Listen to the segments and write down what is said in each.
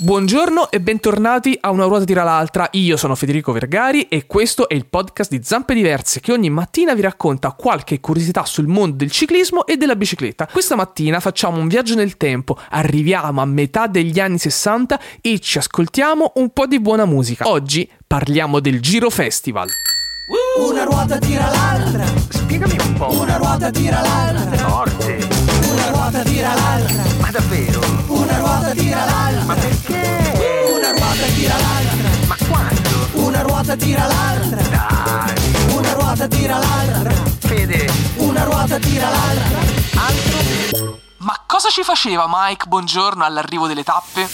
Buongiorno e bentornati a Una ruota tira l'altra. Io sono Federico Vergari e questo è il podcast di Zampe Diverse che ogni mattina vi racconta qualche curiosità sul mondo del ciclismo e della bicicletta. Questa mattina facciamo un viaggio nel tempo, arriviamo a metà degli anni 60 e ci ascoltiamo un po' di buona musica. Oggi parliamo del Giro Festival. Una ruota tira l'altra, Spiegami un po'. una ruota tira l'altra, Forte. Tira l'altra, Dai. una ruota tira l'altra, Fede. una ruota tira l'altra. Altro? Ma cosa ci faceva Mike Buongiorno all'arrivo delle tappe?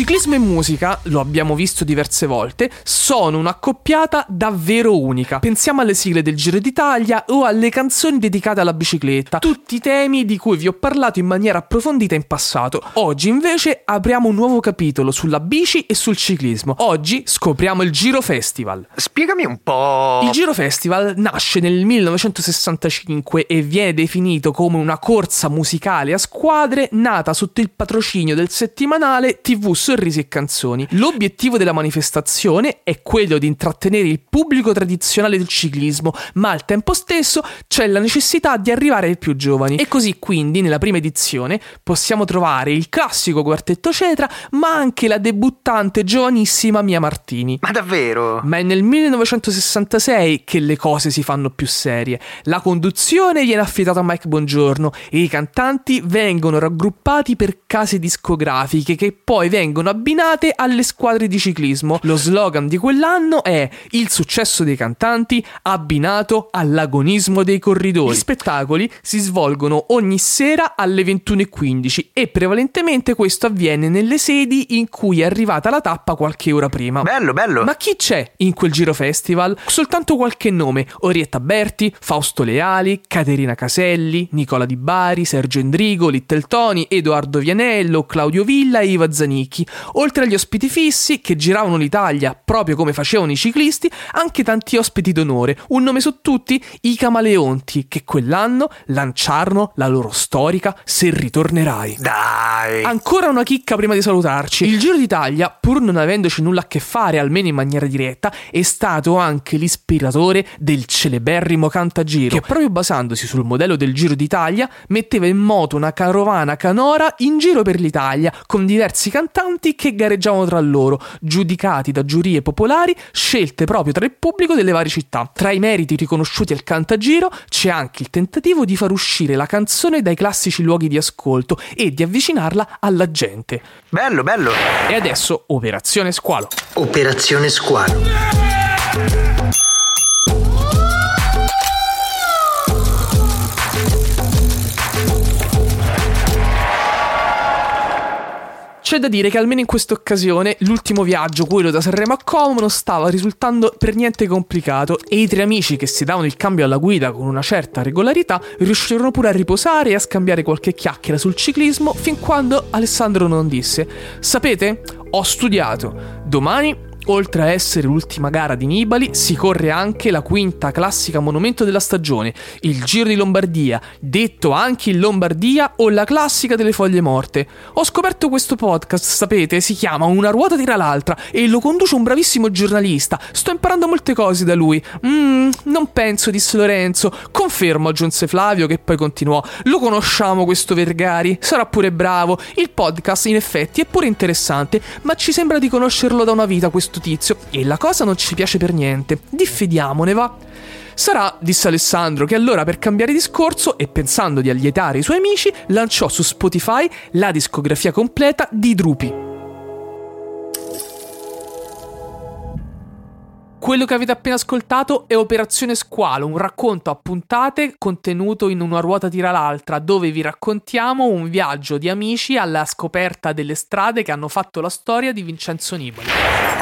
Ciclismo e musica, lo abbiamo visto diverse volte, sono un'accoppiata davvero unica. Pensiamo alle sigle del Giro d'Italia o alle canzoni dedicate alla bicicletta, tutti temi di cui vi ho parlato in maniera approfondita in passato. Oggi invece apriamo un nuovo capitolo sulla bici e sul ciclismo. Oggi scopriamo il Giro Festival. Spiegami un po'. Il Giro Festival nasce nel 1965 e viene definito come una corsa musicale a squadre nata sotto il patrocinio del settimanale TV Sorrisi e Canzoni. L'obiettivo della manifestazione è quello di intrattenere il pubblico tradizionale del ciclismo, ma al tempo stesso c'è la necessità di arrivare ai più giovani. E così quindi nella prima edizione possiamo trovare il classico quartetto Cetra, ma anche la debuttante giovanissima Mia Martini. Ma davvero? Ma è nel 1966 che le cose si fanno più serie. La conduzione viene affidata a Mike Bongiorno e i cantanti vengono raggruppati per case discografiche che poi vengono abbinate alle squadre di ciclismo. Lo slogan di quell'anno è Il successo dei cantanti abbinato all'agonismo dei corridori. Gli spettacoli si svolgono ogni sera alle 21.15 e prevalentemente questo avviene nelle sedi in cui è arrivata la tappa qualche ora prima. Bello, bello. Ma chi c'è in quel Giro Festival? Soltanto qualche nome: Orietta Berti, Fausto Leali, Caterina Caselli, Nicola Di Bari, Sergio Endrigo, Little Tony, Edoardo Vianello, Claudio Villa e Iva Zanicchi. Oltre agli ospiti fissi che giravano l'Italia proprio come facevano i ciclisti, anche tanti ospiti d'onore. Un nome su tutti: i Camaleonti, che quell'anno lanciarono la loro storica Se ritornerai. Dai. Ancora una chicca prima di salutarci. Il Giro d'Italia, pur non avendoci nulla a che fare, almeno in maniera diretta, è stato anche l'ispiratore del celeberrimo Cantagiro, che proprio basandosi sul modello del Giro d'Italia, metteva in moto una carovana canora in giro per l'Italia, con diversi cantanti che gareggiavano tra loro, giudicati da giurie popolari scelte proprio tra il pubblico delle varie città. Tra i meriti riconosciuti al Cantagiro c'è anche il tentativo di far uscire la canzone dai classici luoghi di ascolto e di avvicinarla alla gente. Bello, bello. E adesso Operazione Squalo. Operazione Squalo. Da dire che almeno in questa occasione l'ultimo viaggio, quello da Sanremo a Como, non stava risultando per niente complicato e i tre amici che si davano il cambio alla guida con una certa regolarità riuscirono pure a riposare e a scambiare qualche chiacchiera sul ciclismo fin quando Alessandro non disse Sapete? Ho studiato. Domani Oltre a essere l'ultima gara di Nibali, si corre anche la quinta classica monumento della stagione, il Giro di Lombardia, detto anche in Lombardia o la classica delle foglie morte. Ho scoperto questo podcast, sapete, si chiama Una ruota tira l'altra e lo conduce un bravissimo giornalista. Sto imparando molte cose da lui. Mmm, non penso, disse Lorenzo. Confermo, aggiunse Flavio, che poi continuò. Lo conosciamo questo Vergari, sarà pure bravo. Il podcast, in effetti, è pure interessante, ma ci sembra di conoscerlo da una vita questo tizio e la cosa non ci piace per niente. Diffidiamone, va. Sarà, disse Alessandro, che allora per cambiare discorso e pensando di allietare i suoi amici, lanciò su Spotify la discografia completa di Drupi. Quello che avete appena ascoltato è Operazione Squalo, un racconto a puntate contenuto in una ruota tira l'altra, dove vi raccontiamo un viaggio di amici alla scoperta delle strade che hanno fatto la storia di Vincenzo Nibali.